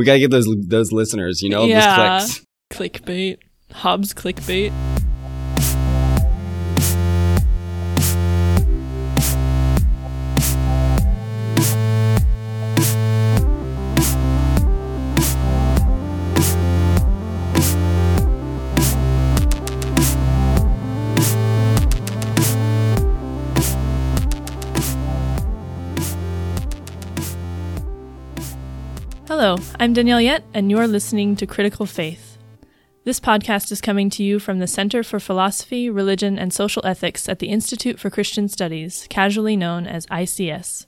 We gotta get those those listeners, you know, Yeah. those clicks. Clickbait. Hobbes clickbait. I'm Danielle Yet, and you're listening to Critical Faith. This podcast is coming to you from the Center for Philosophy, Religion, and Social Ethics at the Institute for Christian Studies, casually known as ICS.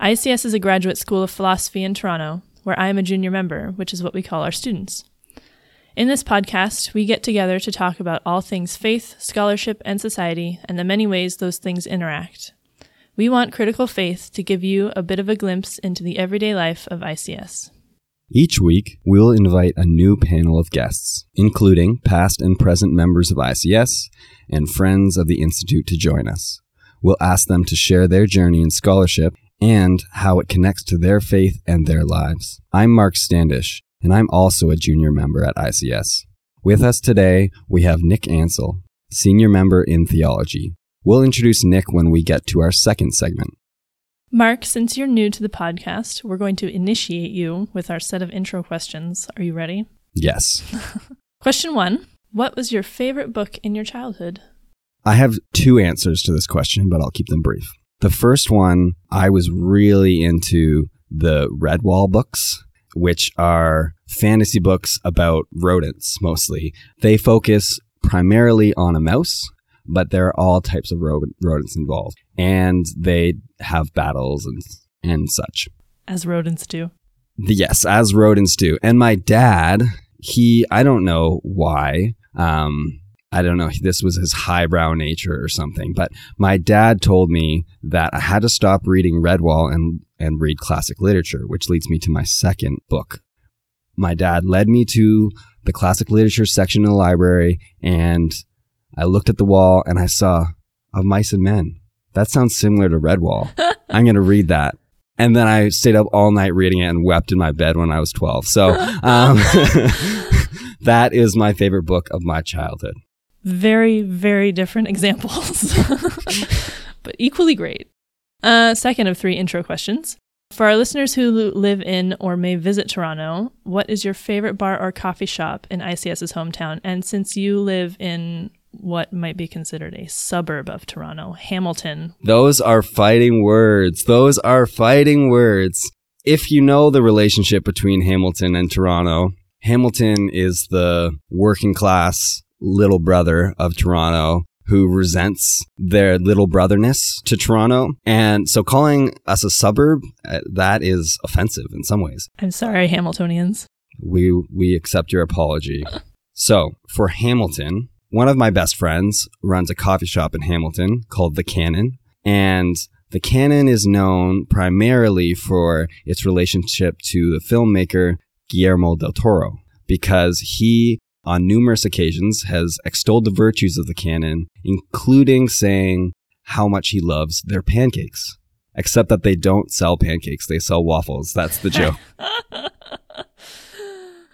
ICS is a graduate school of philosophy in Toronto, where I am a junior member, which is what we call our students. In this podcast, we get together to talk about all things faith, scholarship, and society, and the many ways those things interact. We want Critical Faith to give you a bit of a glimpse into the everyday life of ICS. Each week, we'll invite a new panel of guests, including past and present members of ICS and friends of the Institute to join us. We'll ask them to share their journey in scholarship and how it connects to their faith and their lives. I'm Mark Standish, and I'm also a junior member at ICS. With us today, we have Nick Ansell, senior member in theology. We'll introduce Nick when we get to our second segment. Mark, since you're new to the podcast, we're going to initiate you with our set of intro questions. Are you ready? Yes. Question one What was your favorite book in your childhood? I have two answers to this question, but I'll keep them brief. The first one, I was really into the Redwall books, which are fantasy books about rodents mostly. They focus primarily on a mouse, but there are all types of ro- rodents involved, and they have battles and and such. As rodents do. Yes, as rodents do. And my dad, he, I don't know why. Um, I don't know. This was his highbrow nature or something. But my dad told me that I had to stop reading Redwall and and read classic literature, which leads me to my second book. My dad led me to the classic literature section in the library, and I looked at the wall and I saw of mice and men. That sounds similar to Redwall. I'm going to read that. And then I stayed up all night reading it and wept in my bed when I was 12. So um, that is my favorite book of my childhood. Very, very different examples, but equally great. Uh, second of three intro questions. For our listeners who live in or may visit Toronto, what is your favorite bar or coffee shop in ICS's hometown? And since you live in what might be considered a suburb of Toronto, Hamilton, Those are fighting words. Those are fighting words. If you know the relationship between Hamilton and Toronto, Hamilton is the working class little brother of Toronto who resents their little brotherness to Toronto. And so calling us a suburb, uh, that is offensive in some ways. I'm sorry, Hamiltonians. we we accept your apology. So for Hamilton, one of my best friends runs a coffee shop in Hamilton called The Cannon, and The Cannon is known primarily for its relationship to the filmmaker Guillermo del Toro because he on numerous occasions has extolled the virtues of the Cannon, including saying how much he loves their pancakes. Except that they don't sell pancakes, they sell waffles. That's the joke.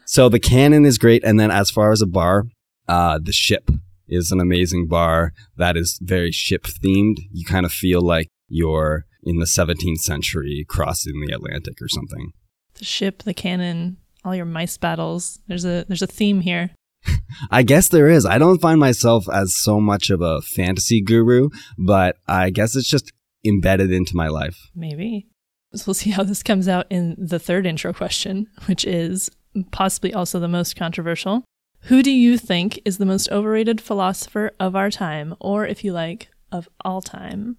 So the Cannon is great, and then as far as a bar, uh, the Ship is an amazing bar that is very ship themed. You kind of feel like you're in the 17th century crossing the Atlantic or something. The ship, the cannon, all your mice battles. There's a there's a theme here. I guess there is. I don't find myself as so much of a fantasy guru, but I guess it's just embedded into my life. Maybe. So we'll see how this comes out in the third intro question, which is possibly also the most controversial. Who do you think is the most overrated philosopher of our time, or if you like, of all time?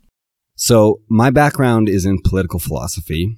So, my background is in political philosophy,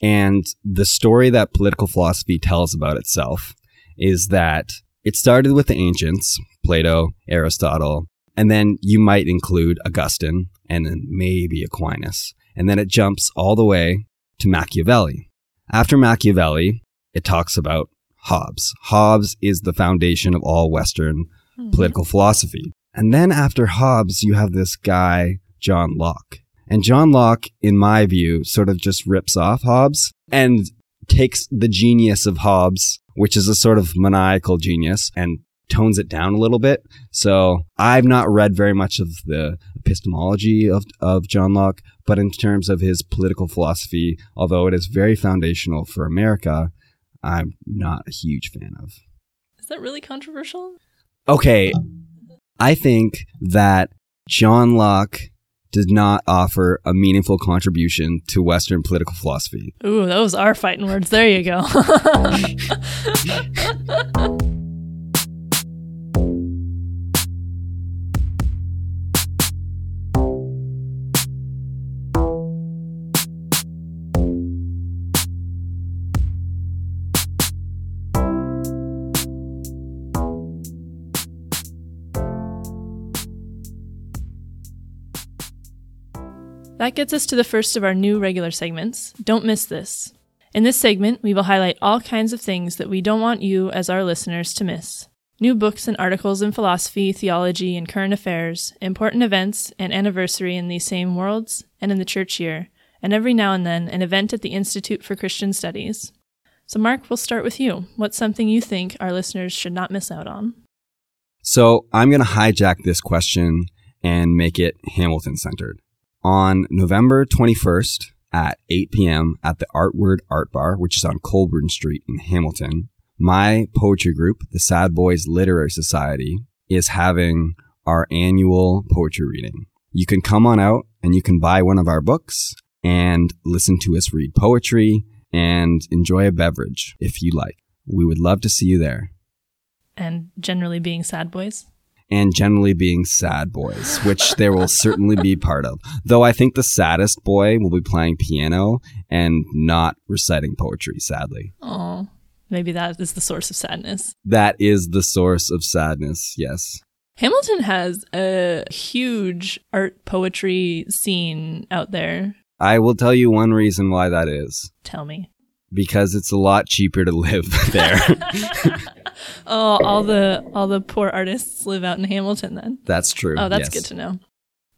and the story that political philosophy tells about itself is that it started with the ancients, Plato, Aristotle, and then you might include Augustine and then maybe Aquinas. And then it jumps all the way to Machiavelli. After Machiavelli, it talks about Hobbes. Hobbes is the foundation of all Western hmm. political philosophy. And then after Hobbes, you have this guy, John Locke. And John Locke, in my view, sort of just rips off Hobbes and takes the genius of Hobbes, which is a sort of maniacal genius, and tones it down a little bit. So I've not read very much of the epistemology of, of John Locke, but in terms of his political philosophy, although it is very foundational for America, I'm not a huge fan of. Is that really controversial? Okay. I think that John Locke did not offer a meaningful contribution to Western political philosophy. Ooh, those are fighting words. There you go. That gets us to the first of our new regular segments. Don't miss this. In this segment, we will highlight all kinds of things that we don't want you, as our listeners, to miss. New books and articles in philosophy, theology, and current affairs, important events and anniversary in these same worlds and in the church year, and every now and then an event at the Institute for Christian Studies. So, Mark, we'll start with you. What's something you think our listeners should not miss out on? So, I'm going to hijack this question and make it Hamilton centered on November 21st at 8 p.m. at the Artword Art Bar, which is on Colbourne Street in Hamilton, my poetry group, the Sad Boys Literary Society, is having our annual poetry reading. You can come on out and you can buy one of our books and listen to us read poetry and enjoy a beverage if you like. We would love to see you there. And generally being sad boys? And generally being sad boys, which there will certainly be part of. Though I think the saddest boy will be playing piano and not reciting poetry, sadly. Oh, maybe that is the source of sadness. That is the source of sadness, yes. Hamilton has a huge art poetry scene out there. I will tell you one reason why that is. Tell me. Because it's a lot cheaper to live there. oh, all the all the poor artists live out in Hamilton then. That's true. Oh, that's yes. good to know.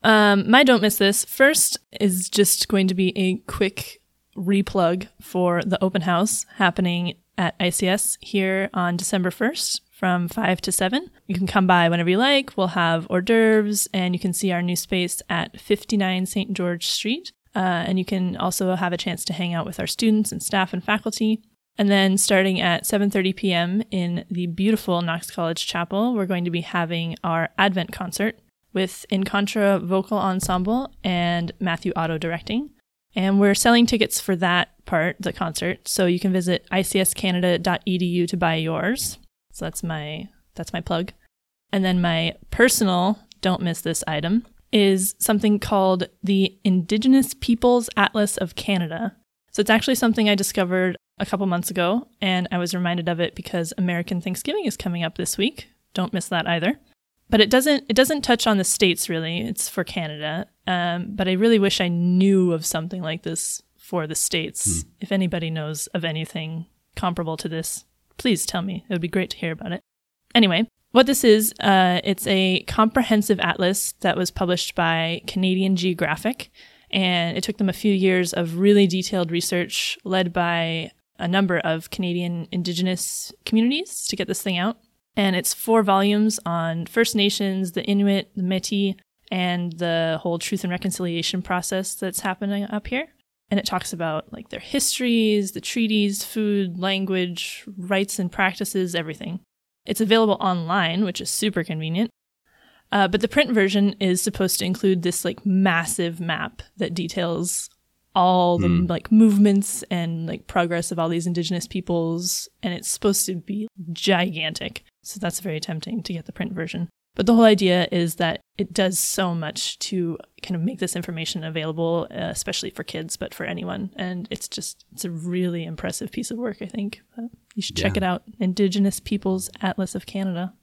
Um, my don't miss this. First is just going to be a quick replug for the open house happening at ICS here on December 1st from 5 to 7. You can come by whenever you like. We'll have hors d'oeuvres and you can see our new space at 59 St. George Street. Uh, and you can also have a chance to hang out with our students and staff and faculty. And then starting at 7:30 p.m. in the beautiful Knox College Chapel, we're going to be having our Advent concert with Incontra Vocal Ensemble and Matthew Otto directing. And we're selling tickets for that part, the concert. So you can visit icscanada.edu to buy yours. So that's my that's my plug. And then my personal don't miss this item is something called the Indigenous Peoples Atlas of Canada. So it's actually something I discovered a couple months ago, and I was reminded of it because American Thanksgiving is coming up this week. Don't miss that either. But it doesn't it doesn't touch on the states really. It's for Canada. Um, but I really wish I knew of something like this for the states. Hmm. If anybody knows of anything comparable to this, please tell me. It would be great to hear about it. Anyway, what this is, uh, it's a comprehensive atlas that was published by Canadian Geographic, and it took them a few years of really detailed research led by a number of Canadian Indigenous communities to get this thing out. And it's four volumes on First Nations, the Inuit, the Metis, and the whole truth and reconciliation process that's happening up here. And it talks about like their histories, the treaties, food, language, rights and practices, everything. It's available online, which is super convenient. Uh, but the print version is supposed to include this like massive map that details all the mm. like movements and like progress of all these indigenous peoples and it's supposed to be gigantic. So that's very tempting to get the print version. But the whole idea is that it does so much to kind of make this information available uh, especially for kids but for anyone. And it's just it's a really impressive piece of work i think. Uh, you should check yeah. it out. Indigenous peoples atlas of canada.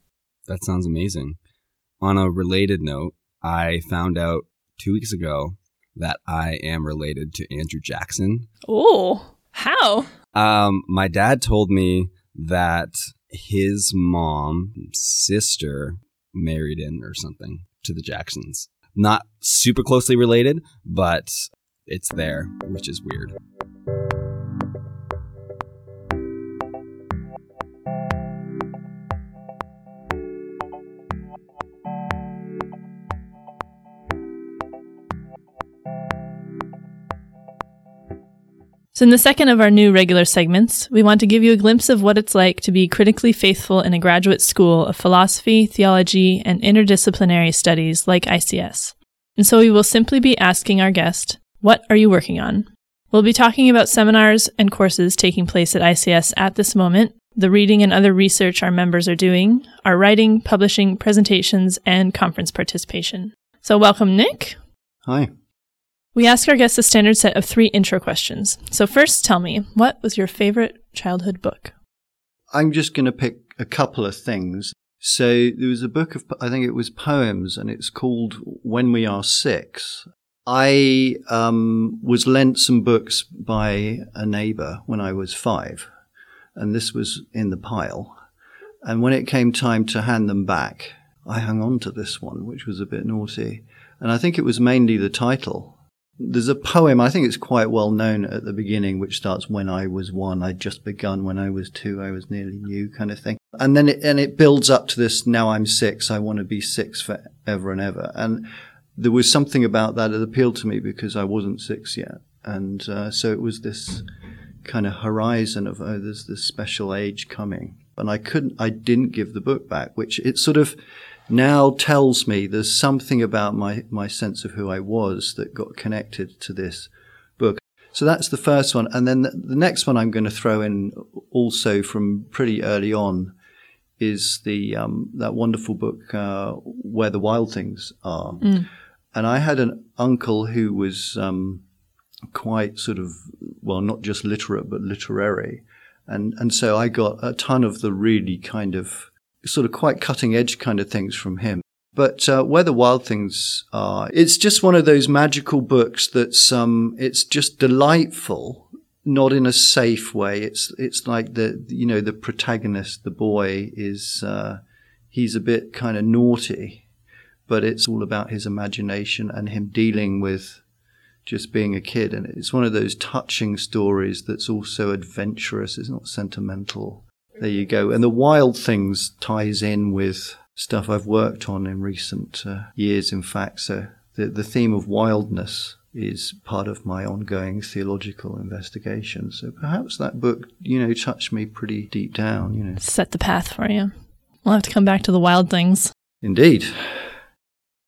That sounds amazing. On a related note i found out two weeks ago that I am related to Andrew Jackson. Oh, how? Um, my dad told me that his mom, sister, married in or something to the Jacksons. Not super closely related, but it's there, which is weird. So, in the second of our new regular segments, we want to give you a glimpse of what it's like to be critically faithful in a graduate school of philosophy, theology, and interdisciplinary studies like ICS. And so we will simply be asking our guest, What are you working on? We'll be talking about seminars and courses taking place at ICS at this moment, the reading and other research our members are doing, our writing, publishing, presentations, and conference participation. So, welcome, Nick. Hi. We ask our guests a standard set of three intro questions. So, first, tell me, what was your favorite childhood book? I'm just going to pick a couple of things. So, there was a book of, I think it was poems, and it's called When We Are Six. I um, was lent some books by a neighbor when I was five, and this was in the pile. And when it came time to hand them back, I hung on to this one, which was a bit naughty. And I think it was mainly the title there's a poem, I think it's quite well known at the beginning, which starts when I was one, I'd just begun, when I was two, I was nearly new kind of thing. And then it, and it builds up to this, now I'm six, I want to be six forever and ever. And there was something about that that appealed to me because I wasn't six yet. And uh, so it was this kind of horizon of, oh, there's this special age coming. And I couldn't, I didn't give the book back, which it sort of, now tells me there's something about my, my sense of who I was that got connected to this book. So that's the first one. And then the, next one I'm going to throw in also from pretty early on is the, um, that wonderful book, uh, Where the Wild Things Are. Mm. And I had an uncle who was, um, quite sort of, well, not just literate, but literary. And, and so I got a ton of the really kind of sort of quite cutting edge kind of things from him. But uh, where the wild things are, it's just one of those magical books that's um, it's just delightful, not in a safe way. It's it's like the you know the protagonist, the boy is uh, he's a bit kind of naughty, but it's all about his imagination and him dealing with just being a kid. And it's one of those touching stories that's also adventurous. It's not sentimental. There you go. And the wild things ties in with stuff I've worked on in recent uh, years, in fact. So the, the theme of wildness is part of my ongoing theological investigation. So perhaps that book, you know, touched me pretty deep down, you know. Set the path for you. We'll have to come back to the wild things. Indeed.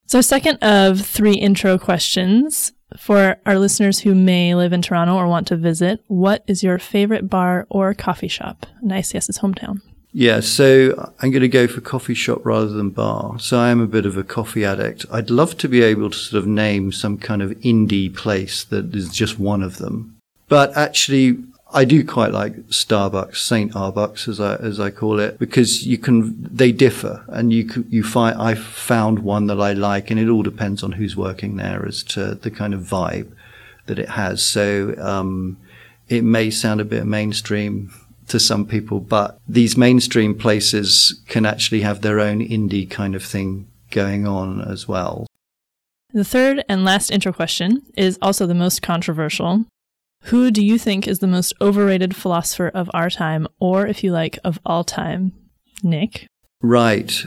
So, second of three intro questions for our listeners who may live in Toronto or want to visit, what is your favorite bar or coffee shop in ICS's hometown? Yeah, so I'm going to go for coffee shop rather than bar. So I am a bit of a coffee addict. I'd love to be able to sort of name some kind of indie place that is just one of them. But actually, I do quite like Starbucks, Saint Arbucks, as I as I call it, because you can they differ, and you you find I found one that I like, and it all depends on who's working there as to the kind of vibe that it has. So um, it may sound a bit mainstream to some people, but these mainstream places can actually have their own indie kind of thing going on as well. The third and last intro question is also the most controversial. Who do you think is the most overrated philosopher of our time, or if you like, of all time? Nick? Right.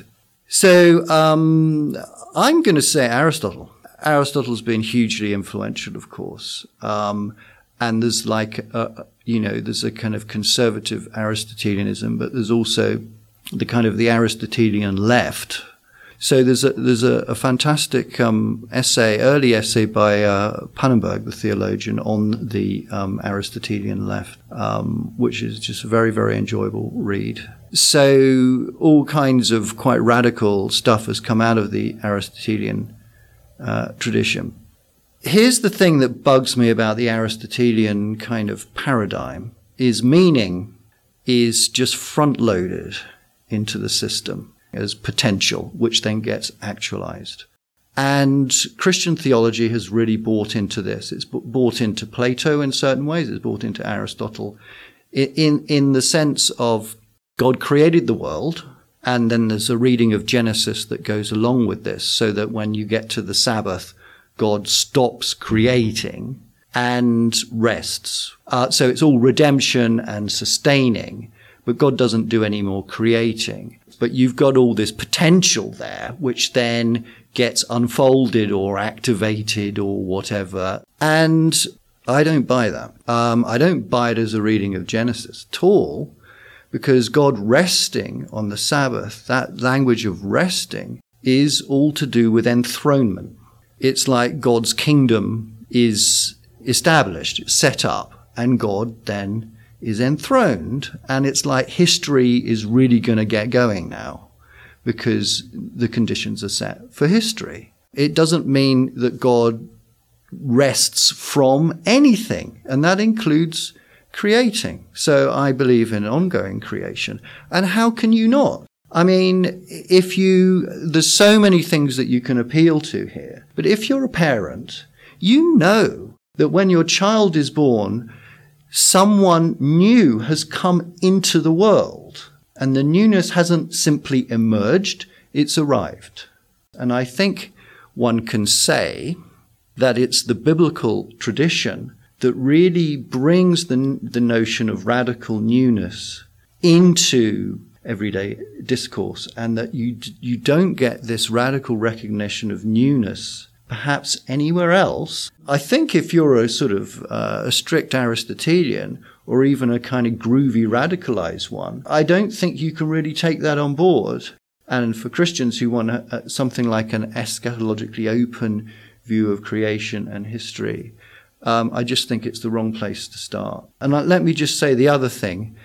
So um, I'm going to say Aristotle. Aristotle's been hugely influential, of course. Um, and there's like, a, you know, there's a kind of conservative Aristotelianism, but there's also the kind of the Aristotelian left, so there's a there's a, a fantastic um, essay, early essay by uh, Pannenberg, the theologian, on the um, Aristotelian left, um, which is just a very very enjoyable read. So all kinds of quite radical stuff has come out of the Aristotelian uh, tradition. Here's the thing that bugs me about the Aristotelian kind of paradigm: is meaning is just front loaded into the system as potential, which then gets actualized. And Christian theology has really bought into this. It's bought into Plato in certain ways. It's bought into Aristotle in, in the sense of God created the world. And then there's a reading of Genesis that goes along with this so that when you get to the Sabbath, God stops creating and rests. Uh, so it's all redemption and sustaining, but God doesn't do any more creating but you've got all this potential there, which then gets unfolded or activated or whatever. And I don't buy that. Um, I don't buy it as a reading of Genesis at all, because God resting on the Sabbath, that language of resting, is all to do with enthronement. It's like God's kingdom is established, set up, and God then is enthroned. And it's like history is really going to get going now because the conditions are set for history. It doesn't mean that God rests from anything, and that includes creating. So I believe in ongoing creation. And how can you not? I mean, if you, there's so many things that you can appeal to here, but if you're a parent, you know that when your child is born, someone new has come into the world and the newness hasn't simply emerged, it's arrived. And I think one can say that it's the biblical tradition that really brings the, the notion of radical newness into everyday discourse and that you, you don't get this radical recognition of newness perhaps anywhere else. I think if you're a sort of uh, a strict Aristotelian or even a kind of groovy radicalized one, I don't think you can really take that on board. And for Christians who want a, a, something like an eschatologically open view of creation and history, um, I just think it's the wrong place to start. And let me just say the other thing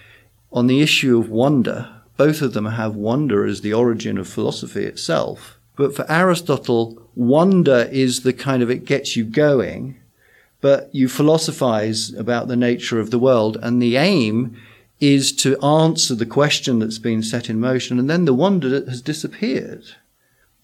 on the issue of wonder. Both of them have wonder as the origin of philosophy itself. But for Aristotle, wonder is the kind of it gets you going, but you philosophize about the nature of the world. And the aim is to answer the question that's been set in motion. And then the wonder has disappeared.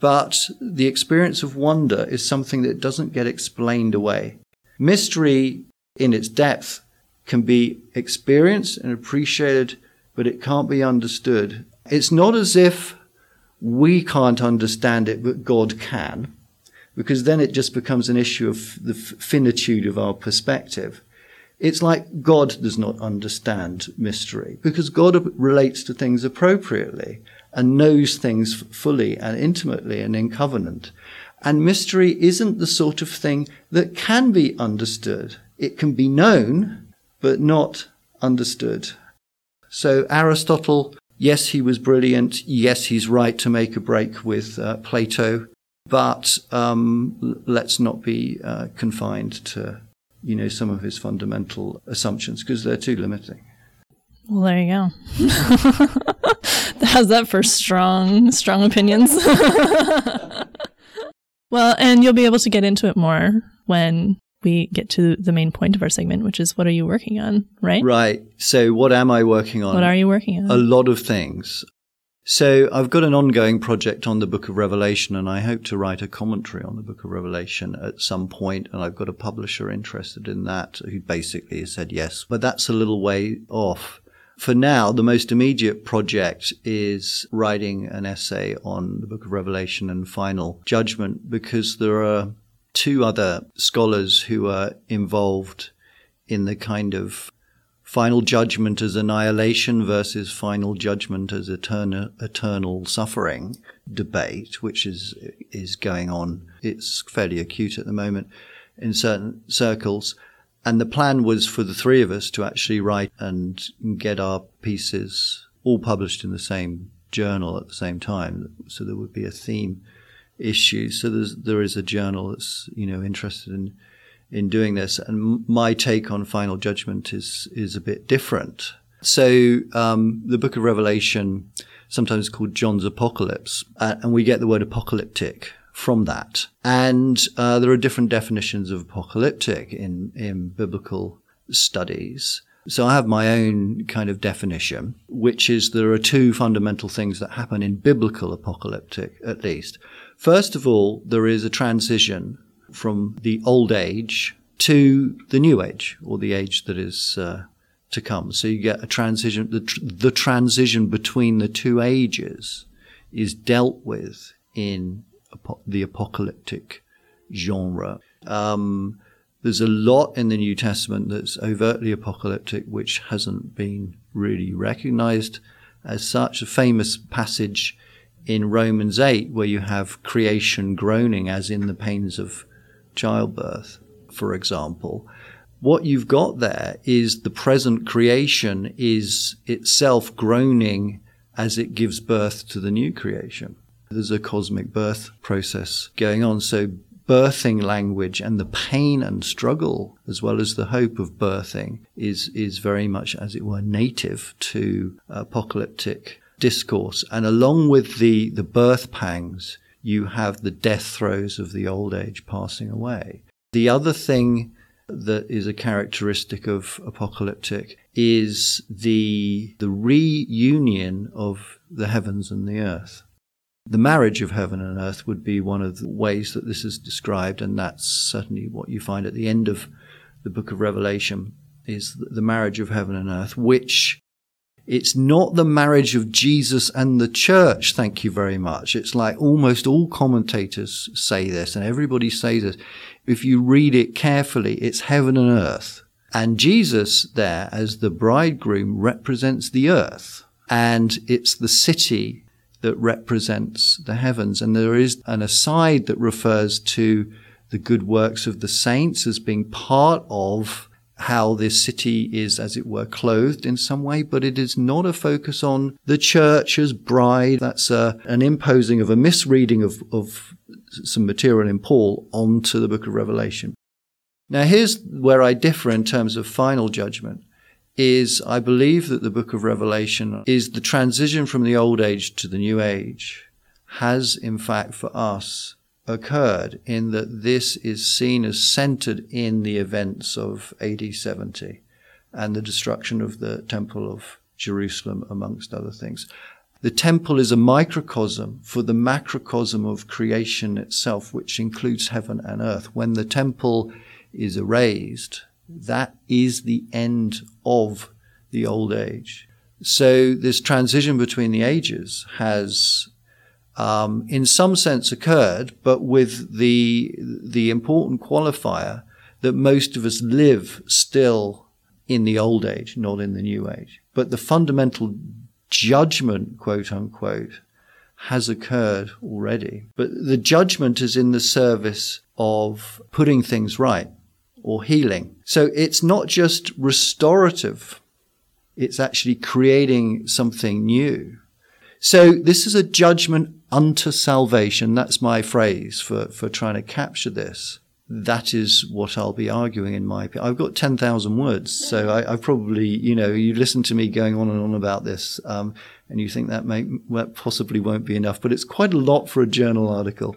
But the experience of wonder is something that doesn't get explained away. Mystery in its depth can be experienced and appreciated, but it can't be understood. It's not as if we can't understand it, but God can, because then it just becomes an issue of the finitude of our perspective. It's like God does not understand mystery because God relates to things appropriately and knows things fully and intimately and in covenant. And mystery isn't the sort of thing that can be understood. It can be known, but not understood. So Aristotle, yes, he was brilliant. Yes, he's right to make a break with uh, Plato. But um, let's not be uh, confined to, you know, some of his fundamental assumptions because they're too limiting. Well, there you go. How's that for strong, strong opinions? Well, and you'll be able to get into it more when we get to the main point of our segment, which is what are you working on, right? Right. So, what am I working on? What are you working on? A lot of things. So, I've got an ongoing project on the book of Revelation, and I hope to write a commentary on the book of Revelation at some point, And I've got a publisher interested in that who basically has said yes. But that's a little way off. For now, the most immediate project is writing an essay on the book of Revelation and final judgment because there are two other scholars who are involved in the kind of final judgment as annihilation versus final judgment as eternal, eternal suffering debate, which is, is going on. It's fairly acute at the moment in certain circles. And the plan was for the three of us to actually write and get our pieces all published in the same journal at the same time. So there would be a theme issue. So there's, there is a journal that's, you know, interested in, in doing this. And my take on Final Judgment is, is a bit different. So, um, the book of Revelation, sometimes called John's Apocalypse, uh, and we get the word apocalyptic from that. And uh, there are different definitions of apocalyptic in, in biblical studies. So I have my own kind of definition, which is there are two fundamental things that happen in biblical apocalyptic, at least. First of all, there is a transition from the old age to the new age, or the age that is uh, to come. So you get a transition. The, tr- the transition between the two ages is dealt with in the apocalyptic genre. Um, there's a lot in the New Testament that's overtly apocalyptic, which hasn't been really recognized as such. A famous passage in Romans 8, where you have creation groaning, as in the pains of childbirth, for example. what you've got there is the present creation is itself groaning as it gives birth to the new creation. There's a cosmic birth process going on. So birthing language and the pain and struggle as well as the hope of birthing is is very much as it were native to apocalyptic discourse and along with the the birth pangs you have the death throes of the old age passing away. The other thing that is a characteristic of apocalyptic is the the reunion of the heavens and the earth. The marriage of heaven and earth would be one of the ways that this is described, and that's certainly what you find at the end of the book of Revelation is the marriage of heaven and earth, which it's not the marriage of Jesus and the church, thank you very much. It's like almost all commentators say this, and everybody says this. If you read it carefully, it's heaven and earth. And Jesus there, as the bridegroom, represents the earth. And it's the city that represents the heavens. And there is an aside that refers to the good works of the saints as being part of how this city is, as it were, clothed in some way, but it is not a focus on the church as bride. That's a, an imposing of a misreading of, of some material in Paul onto the book of Revelation. Now, here's where I differ in terms of final judgment is I believe that the book of Revelation is the transition from the old age to the new age has in fact for us occurred in that this is seen as centered in the events of AD 70 and the destruction of the temple of Jerusalem amongst other things. The temple is a microcosm for the macrocosm of creation itself, which includes heaven and earth. When the temple is erased, that is the end of the old age. So this transition between the ages has, um, in some sense, occurred, but with the the important qualifier that most of us live still in the old age, not in the new age. But the fundamental judgment, quote unquote, has occurred already. But the judgment is in the service of putting things right or healing. So it's not just restorative, it's actually creating something new. So this is a judgment unto salvation. That's my phrase for, for trying to capture this. That is what I'll be arguing in my opinion. I've got 10,000 words, so I, I, probably, you know, you listen to me going on and on about this, um, and you think that may, well, possibly won't be enough, but it's quite a lot for a journal article.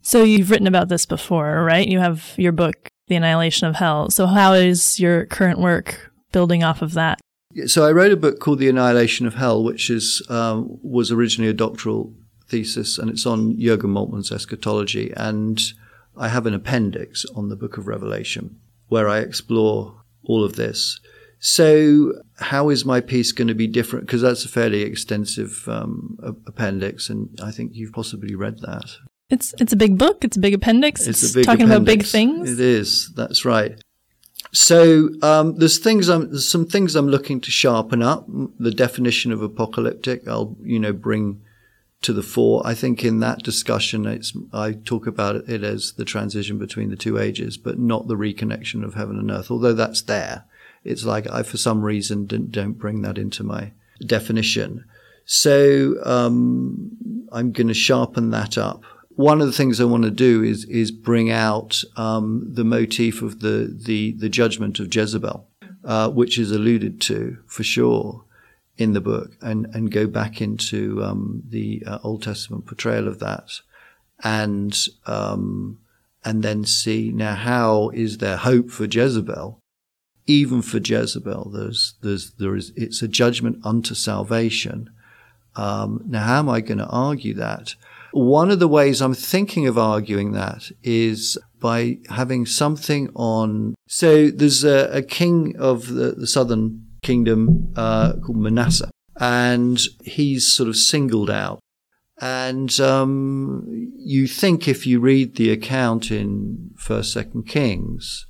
So you've written about this before, right? You have your book, The Annihilation of Hell. So how is your current work building off of that? So I wrote a book called The Annihilation of Hell, which is um, was originally a doctoral thesis, and it's on Jürgen Moltmann's eschatology. And I have an appendix on the Book of Revelation where I explore all of this. So, how is my piece going to be different? Because that's a fairly extensive um, appendix, and I think you've possibly read that. It's it's a big book. It's a big appendix. It's, it's big talking appendix. about big things. It is. That's right. So um, there's things. I'm, there's some things I'm looking to sharpen up. The definition of apocalyptic, I'll you know bring to the fore. I think in that discussion, it's I talk about it as the transition between the two ages, but not the reconnection of heaven and earth. Although that's there, it's like I for some reason don't bring that into my definition. So um, I'm going to sharpen that up one of the things I want to do is is bring out um, the motif of the the the judgment of Jezebel, uh, which is alluded to for sure in the book, and and go back into um, the uh, Old Testament portrayal of that, and um, and then see now how is there hope for Jezebel. Even for Jezebel, there's there's there is it's a judgment unto salvation. Um, now, how am I going to argue that? One of the ways I'm thinking of arguing that is by having something on. So there's a, a king of the, the southern kingdom uh, called Manasseh, and he's sort of singled out. And um, you think if you read the account in First, Second Kings,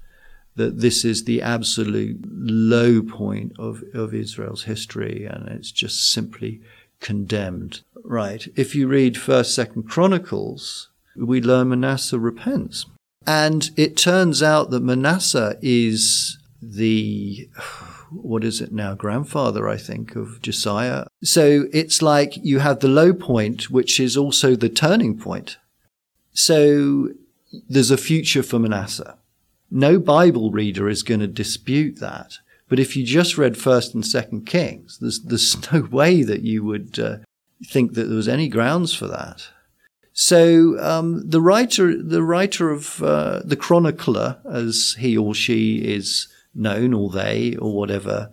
that this is the absolute low point of, of Israel's history, and it's just simply condemned. Right. If you read First, Second Chronicles, we learn Manasseh repents. And it turns out that Manasseh is the what is it now, grandfather, I think, of Josiah. So it's like you have the low point, which is also the turning point. So there's a future for Manasseh. No Bible reader is going to dispute that. But if you just read First and Second Kings, there's there's no way that you would uh, think that there was any grounds for that. So um, the writer, the writer of uh, the chronicler, as he or she is known, or they, or whatever,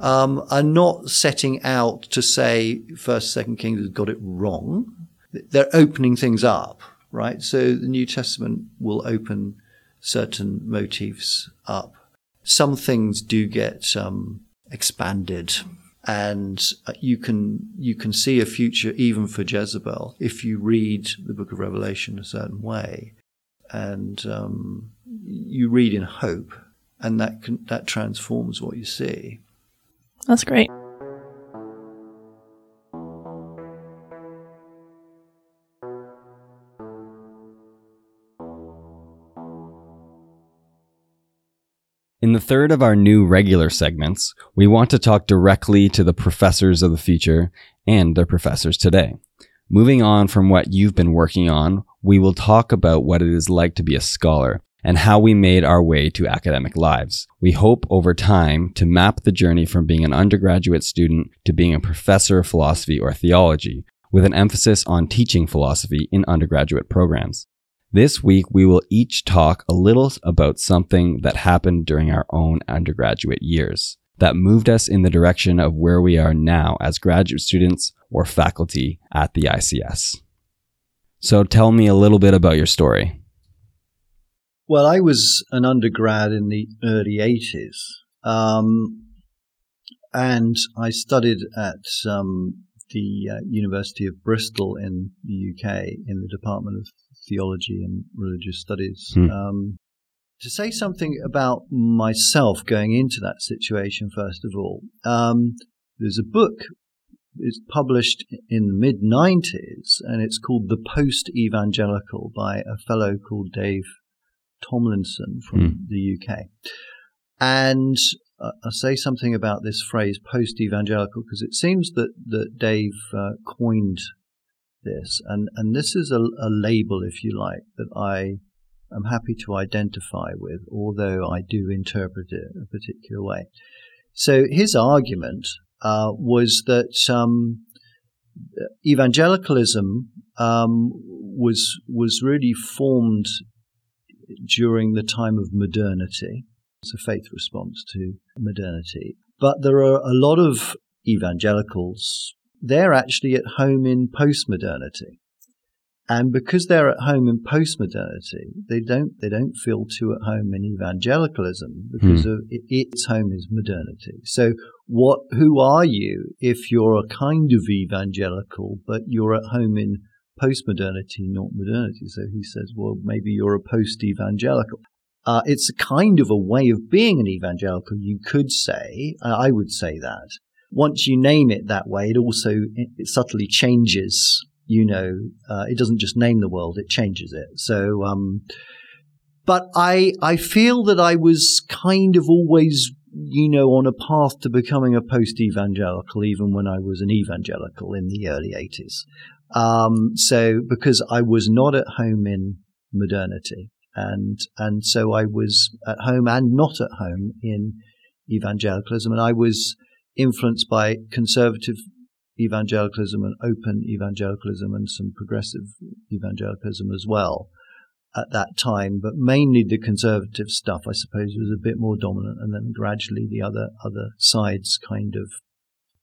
um, are not setting out to say First, Second Kings got it wrong. They're opening things up, right? So the New Testament will open certain motifs up. Some things do get um, expanded and uh, you can you can see a future even for Jezebel if you read the Book of Revelation a certain way, and um, you read in hope, and that can, that transforms what you see. That's great. In the third of our new regular segments, we want to talk directly to the professors of the future and their professors today. Moving on from what you've been working on, we will talk about what it is like to be a scholar and how we made our way to academic lives. We hope over time to map the journey from being an undergraduate student to being a professor of philosophy or theology, with an emphasis on teaching philosophy in undergraduate programs. This week, we will each talk a little about something that happened during our own undergraduate years that moved us in the direction of where we are now as graduate students or faculty at the ICS. So tell me a little bit about your story. Well, I was an undergrad in the early 80s. Um, and I studied at um, the uh, University of Bristol in the UK in the Department of theology and religious studies. Hmm. Um, to say something about myself going into that situation, first of all, um, there's a book. It's published in the mid 90s, and it's called The Post Evangelical by a fellow called Dave Tomlinson from hmm. the UK. And uh, I'll say something about this phrase post evangelical because it seems that, that Dave uh, coined this. And, and this is a, a label, if you like, that I am happy to identify with, although I do interpret it a particular way. So his argument uh, was that um, evangelicalism um, was was really formed during the time of modernity. It's a faith response to modernity, but there are a lot of evangelicals they're actually at home in postmodernity. And because they're at home in postmodernity, they don't they don't feel too at home in evangelicalism because hmm. of it, its home is modernity. So what who are you if you're a kind of evangelical but you're at home in postmodernity, not modernity? So he says, well, maybe you're a post-evangelical. Uh, it's a kind of a way of being an evangelical, you could say. I would say that once you name it that way, it also it subtly changes. You know, uh, it doesn't just name the world; it changes it. So, um, but I I feel that I was kind of always you know on a path to becoming a post evangelical, even when I was an evangelical in the early eighties. Um, so because I was not at home in modernity, and and so I was at home and not at home in evangelicalism, and I was influenced by conservative evangelicalism and open evangelicalism and some progressive evangelicalism as well at that time, but mainly the conservative stuff, I suppose, was a bit more dominant, and then gradually the other other sides kind of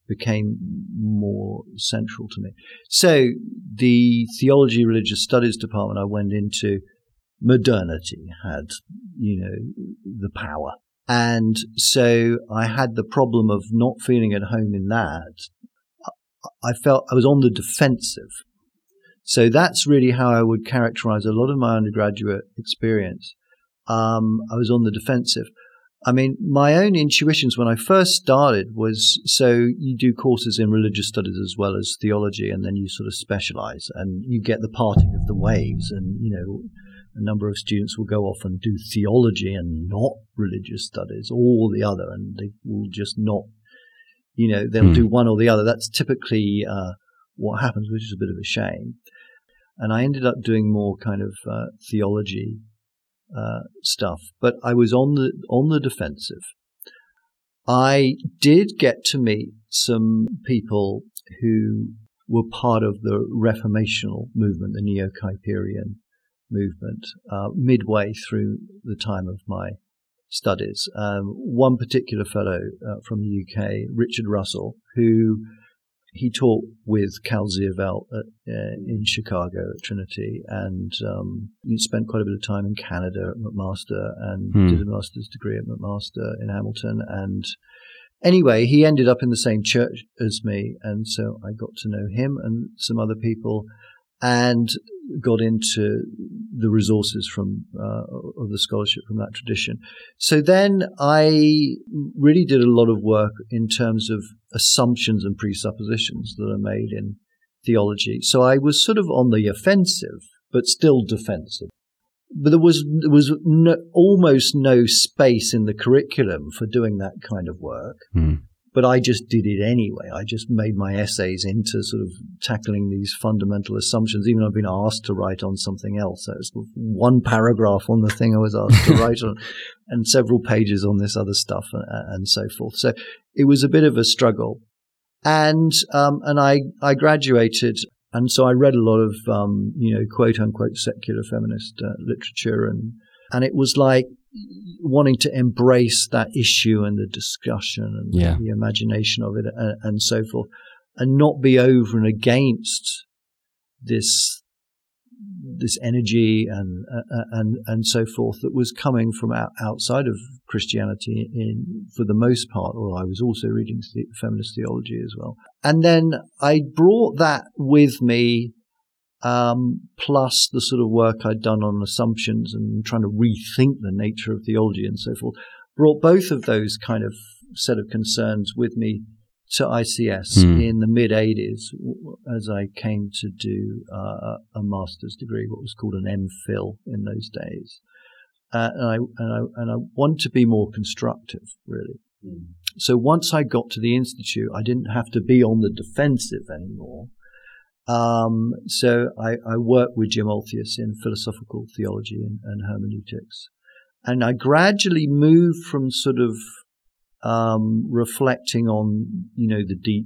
became more central to me. So the theology religious studies department I went into, modernity had, you know, the power and so I had the problem of not feeling at home in that. I felt I was on the defensive. So that's really how I would characterize a lot of my undergraduate experience. Um, I was on the defensive. I mean, my own intuitions when I first started was so you do courses in religious studies as well as theology, and then you sort of specialize and you get the parting of the waves. And, you know, a number of students will go off and do theology and not religious studies or the other, and they will just not, you know, they'll Hmm. do one or the other. That's typically uh, what happens, which is a bit of a shame. And I ended up doing more kind of uh, theology uh, stuff, but I was on the on the defensive. I did get to meet some people who were part of the Reformational movement, the Neo Kuyperian movement, uh, midway through the time of my studies. Um, one particular fellow uh, from the UK, Richard Russell, who he taught with Cal uh, in Chicago at Trinity, and um, he spent quite a bit of time in Canada at McMaster, and Hmm. did a master's degree at McMaster in Hamilton. And anyway, he ended up in the same church as me, and so I got to know him and some other people, and got into the resources from uh, of the scholarship from that tradition. So then I really did a lot of work in terms of assumptions and presuppositions that are made in theology. So I was sort of on the offensive, but still defensive. But there was there was no, almost no space in the curriculum for doing that kind of work. Hmm. But I just did it anyway. I just made my essays into sort of tackling these fundamental assumptions. Even though I've been asked to write on something else. So it's one paragraph on the thing I was asked to write on, and several pages on this other stuff, and, and so forth. So it was a bit of a struggle. And um, and I I graduated, and so I read a lot of um, you know quote unquote secular feminist uh, literature, and and it was like wanting to embrace that issue and the discussion and Yeah. the imagination of it and, and so forth, and not be over and against this this energy and uh, and and so forth that was coming from out, outside of Christianity in for the most part. Although I was also reading the, feminist theology as well, and then I brought that with me um, plus the sort of work I'd done on assumptions and trying to rethink the nature of theology and so forth, brought both of those kind of set of concerns with me to ICS Hmm. in the mid 80s as I came to do uh, a master's degree, what was called an MPhil in those days. Uh, and, I, and, I, and I want to be more constructive, really. So once I got to the institute, I didn't have to be on the defensive anymore. Um, so I, I worked with Jim Olthuis in philosophical theology and, and hermeneutics. And I gradually moved from sort of um, reflecting on, you know, the deep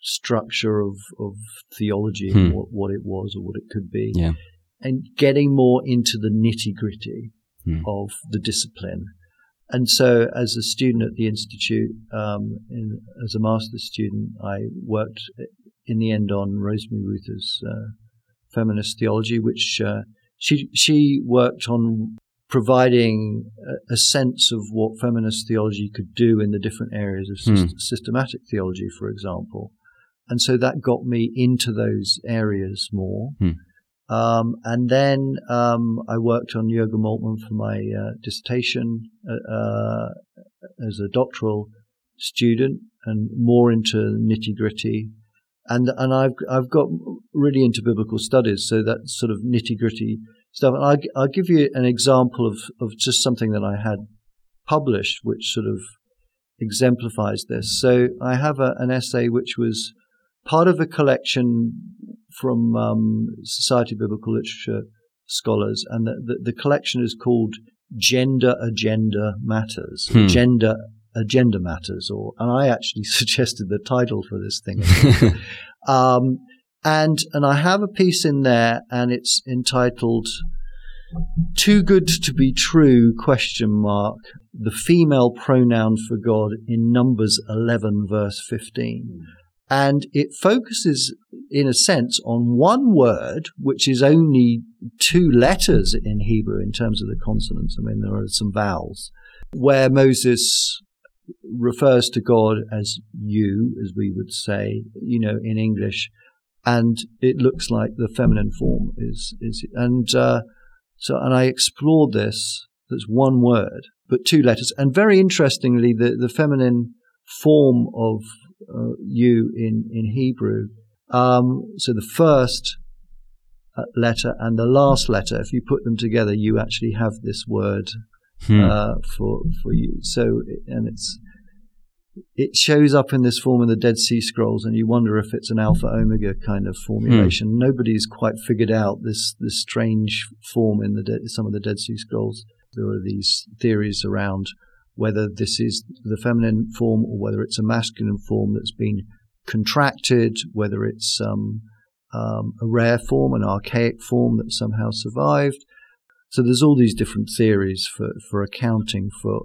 structure of, of theology and Hmm. what, what it was or what it could be, Yeah. and getting more into the nitty gritty Hmm. of the discipline. And so, as a student at the institute, um, in, as a master's student, I worked in the end on Rosemary Ruether's uh, feminist theology, which uh, she she worked on providing a, a sense of what feminist theology could do in the different areas of Hmm. systematic theology, for example. And so that got me into those areas more. Hmm. Um, and then um, I worked on Jürgen Moltmann for my uh, dissertation uh, uh, as a doctoral student, and more into nitty gritty. And and I've I've got really into biblical studies, so that sort of nitty gritty stuff. And I, I'll give you an example of of just something that I had published, which sort of exemplifies this. So I have a, an essay which was part of a collection from um, Society of Biblical Literature scholars, and the, the, the collection is called Gender Agenda Matters, Hmm. Gender Agenda Matters, or and I actually suggested the title for this thing. um, and and I have a piece in there, and it's entitled "Too Good to Be True?" Question mark. The female pronoun for God in Numbers eleven, verse fifteen and it focuses in a sense on one word which is only two letters in hebrew in terms of the consonants i mean there are some vowels where moses refers to god as you as we would say you know in english and it looks like the feminine form is is and uh, so and i explored this that's one word but two letters and very interestingly the the feminine form of uh, you in in Hebrew. Um, so the first uh, letter and the last letter. If you put them together, you actually have this word Hmm. uh, for for you. So, and it's it shows up in this form in the Dead Sea Scrolls, and you wonder if it's an alpha omega kind of formulation. Nobody's quite figured out this this strange form in the De- some of the Dead Sea Scrolls. There are these theories around whether this is the feminine form or whether it's a masculine form that's been contracted, whether it's um, um, a rare form, an archaic form that somehow survived. So there's all these different theories for, for accounting for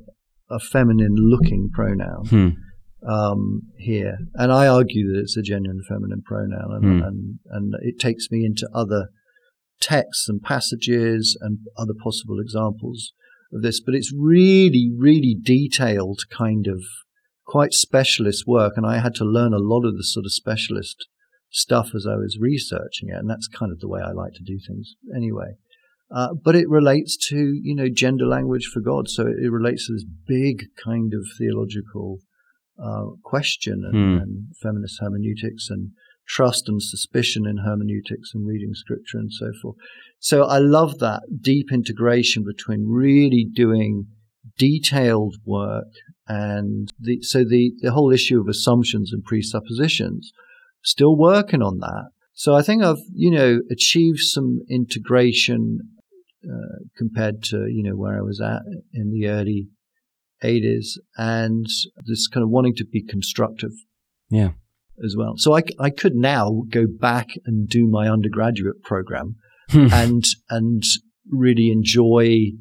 a feminine looking pronoun Hmm. um, here. And I argue that it's a genuine feminine pronoun and, Hmm. and, and it takes me into other texts and passages and other possible examples of this. But it's really, really detailed kind of quite specialist work. And I had to learn a lot of the sort of specialist stuff as I was researching it. And that's kind of the way I like to do things anyway. Uh, but it relates to, you know, gender language for God. So it, it relates to this big kind of theological uh, question and, Hmm. and feminist hermeneutics and trust and suspicion in hermeneutics and reading scripture and so forth. So I love that deep integration between really doing detailed work and the, so the, the whole issue of assumptions and presuppositions, still working on that. So I think I've, you know, achieved some integration uh, compared to, you know, where I was at in the early 80s and this kind of wanting to be constructive Yeah. as well. So I, I could now go back and do my undergraduate program and, and really enjoy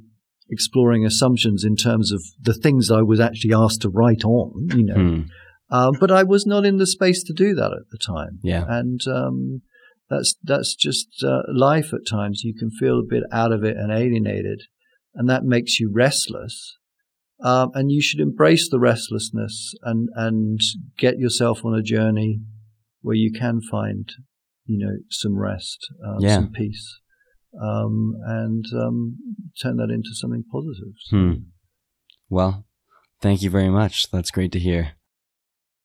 exploring assumptions in terms of the things I was actually asked to write on, you know. Hmm. Uh, but I was not in the space to do that at the time. Yeah. And um, that's that's just uh, life at times. You can feel a bit out of it and alienated, and that makes you restless. Um, and you should embrace the restlessness and and get yourself on a journey where you can find, you know, some rest, uh, Yeah. some peace, um, and um, turn that into something positive. Hmm. Well, thank you very much. That's great to hear.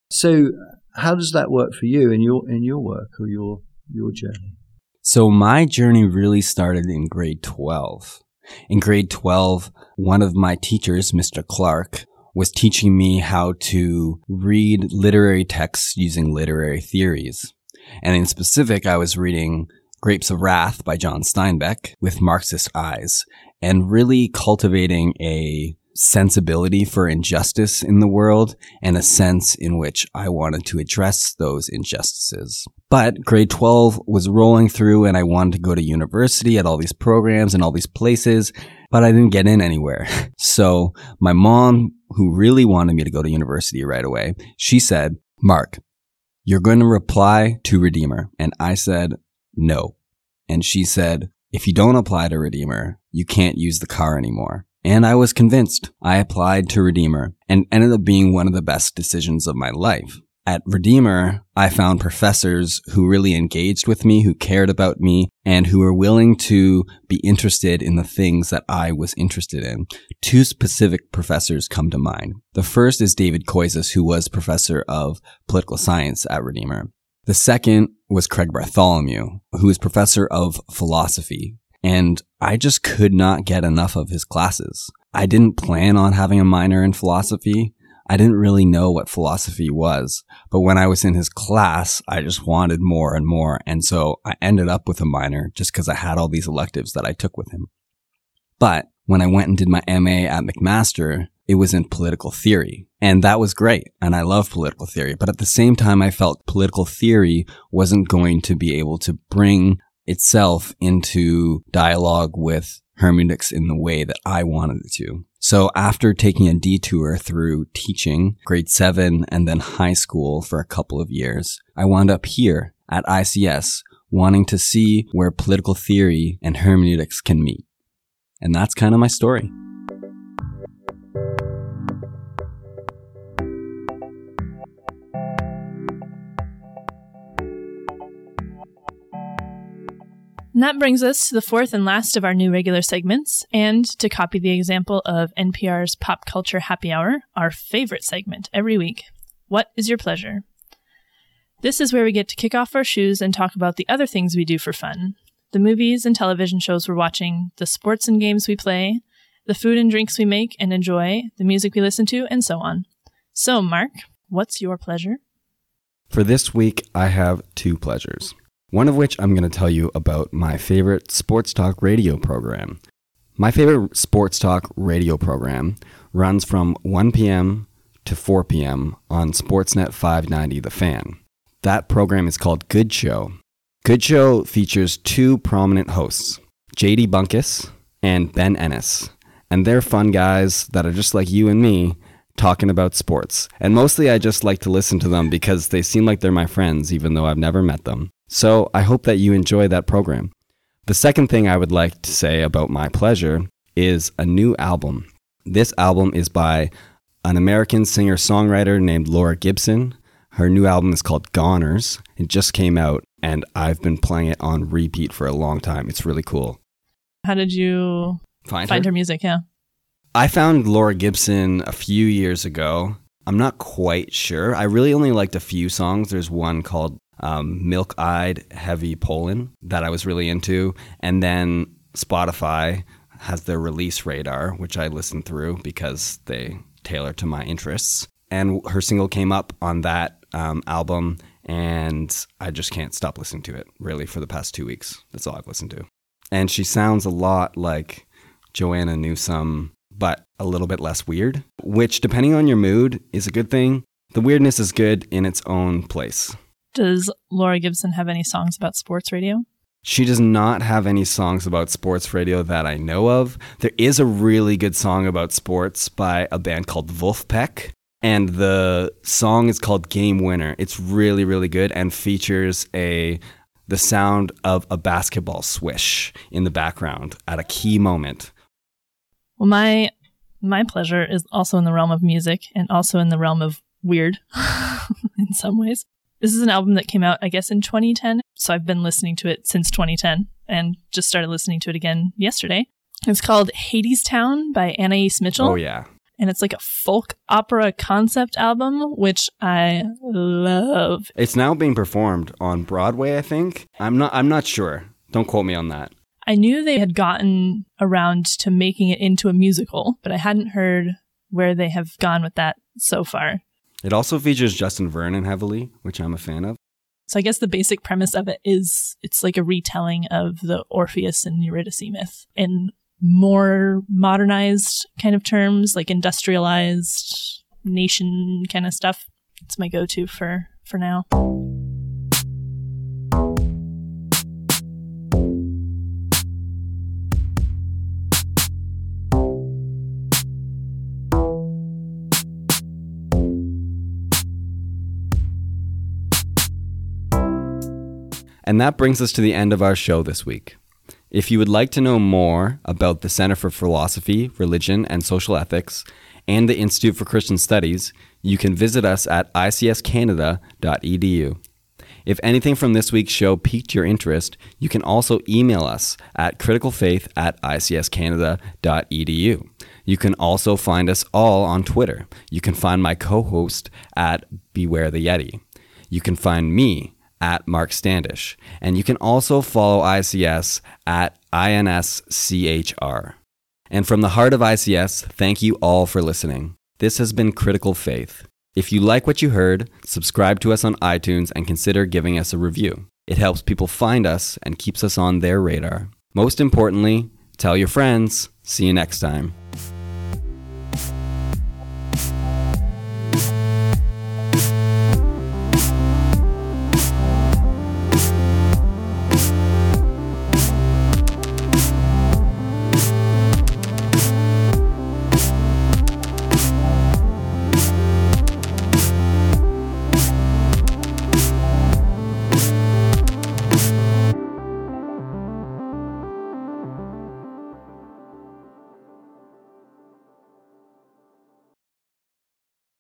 So, how does that work for you in your in your work or your your journey? So my journey really started in grade 12. In grade 12, one of my teachers, Mr. Clark, was teaching me how to read literary texts using literary theories. And in specific, I was reading Grapes of Wrath by John Steinbeck with Marxist eyes and really cultivating a sensibility for injustice in the world and a sense in which I wanted to address those injustices. But grade 12 was rolling through and I wanted to go to university at all these programs and all these places, but I didn't get in anywhere. So my mom, who really wanted me to go to university right away, she said, Mark, you're going to reply to Redeemer. And I said, no. And she said, if you don't apply to Redeemer, you can't use the car anymore. And I was convinced. I applied to Redeemer and ended up being one of the best decisions of my life. At Redeemer, I found professors who really engaged with me, who cared about me, and who were willing to be interested in the things that I was interested in. Two specific professors come to mind. The first is David Koyzis, who was professor of political science at Redeemer. The second was Craig Bartholomew, who is professor of philosophy. And I just could not get enough of his classes. I didn't plan on having a minor in philosophy. I didn't really know what philosophy was, but when I was in his class, I just wanted more and more. And so I ended up with a minor just because I had all these electives that I took with him. But when I went and did my MA at McMaster, it was in political theory. And that was great. And I love political theory. But at the same time, I felt political theory wasn't going to be able to bring itself into dialogue with hermeneutics in the way that I wanted it to. So after taking a detour through teaching grade seven and then high school for a couple of years, I wound up here at ICS wanting to see where political theory and hermeneutics can meet. And that's kind of my story. That brings us to the fourth and last of our new regular segments, and to copy the example of NPR's Pop Culture Happy Hour, our favorite segment every week. What is your pleasure? This is where we get to kick off our shoes and talk about the other things we do for fun. the movies and television shows we're watching, the sports and games we play, the food and drinks we make and enjoy, the music we listen to, and so on. So, Mark, what's your pleasure? For this week, I have two pleasures. One of which I'm going to tell you about my favorite sports talk radio program. My favorite sports talk radio program runs from 1 p.m. to 4 p.m. on Sportsnet 590 The Fan. That program is called Good Show. Good Show features two prominent hosts, JD Bunkis and Ben Ennis. And they're fun guys that are just like you and me talking about sports. And mostly I just like to listen to them because they seem like they're my friends, even though I've never met them. So I hope that you enjoy that program. The second thing I would like to say about my pleasure is a new album. This album is by an American singer songwriter named Laura Gibson. Her new album is called Goners. It just came out, and I've been playing it on repeat for a long time. It's really cool. How did you Find, find her? her music? Yeah. I found Laura Gibson a few years ago. I'm not quite sure. I really only liked a few songs. There's one called um, Milk Eyed Heavy Pollen that I was really into. And then Spotify has their release radar, which I listened through because they tailor to my interests. And her single came up on that um, album, and I just can't stop listening to it really for the past two weeks. That's all I've listened to. And she sounds a lot like Joanna Newsom, but a little bit less weird, which, depending on your mood, is a good thing. The weirdness is good in its own place. Does Laura Gibson have any songs about sports radio? She does not have any songs about sports radio that I know of. There is a really good song about sports by a band called Vulfpeck, and the song is called Game Winner. It's really, really good and features a the sound of a basketball swish in the background at a key moment. Well, my my pleasure is also in the realm of music and also in the realm of weird in some ways. This is an album that came out, I guess, in 2010. So I've been listening to it since 2010 and just started listening to it again yesterday. It's called Hadestown by Anais Mitchell. Oh yeah. And it's like a folk opera concept album, which I love. It's now being performed on Broadway, I think. I'm not I'm not sure. Don't quote me on that. I knew they had gotten around to making it into a musical, but I hadn't heard where they have gone with that so far. It also features Justin Vernon heavily, which I'm a fan of. So I guess the basic premise of it is it's like a retelling of the Orpheus and Eurydice myth in more modernized kind of terms, like industrialized nation kind of stuff. It's my go-to for for now. And that brings us to the end of our show this week. If you would like to know more about the Center for Philosophy, Religion, and Social Ethics and the Institute for Christian Studies, you can visit us at icscanada.edu. If anything from this week's show piqued your interest, you can also email us at criticalfaith at icscanada.edu. You can also find us all on Twitter. You can find my co host at Beware the Yeti. You can find me at Mark Standish. And you can also follow ICS at INSCHR. And from the heart of ICS, thank you all for listening. This has been Critical Faith. If you like what you heard, subscribe to us on iTunes and consider giving us a review. It helps people find us and keeps us on their radar. Most importantly, tell your friends. See you next time.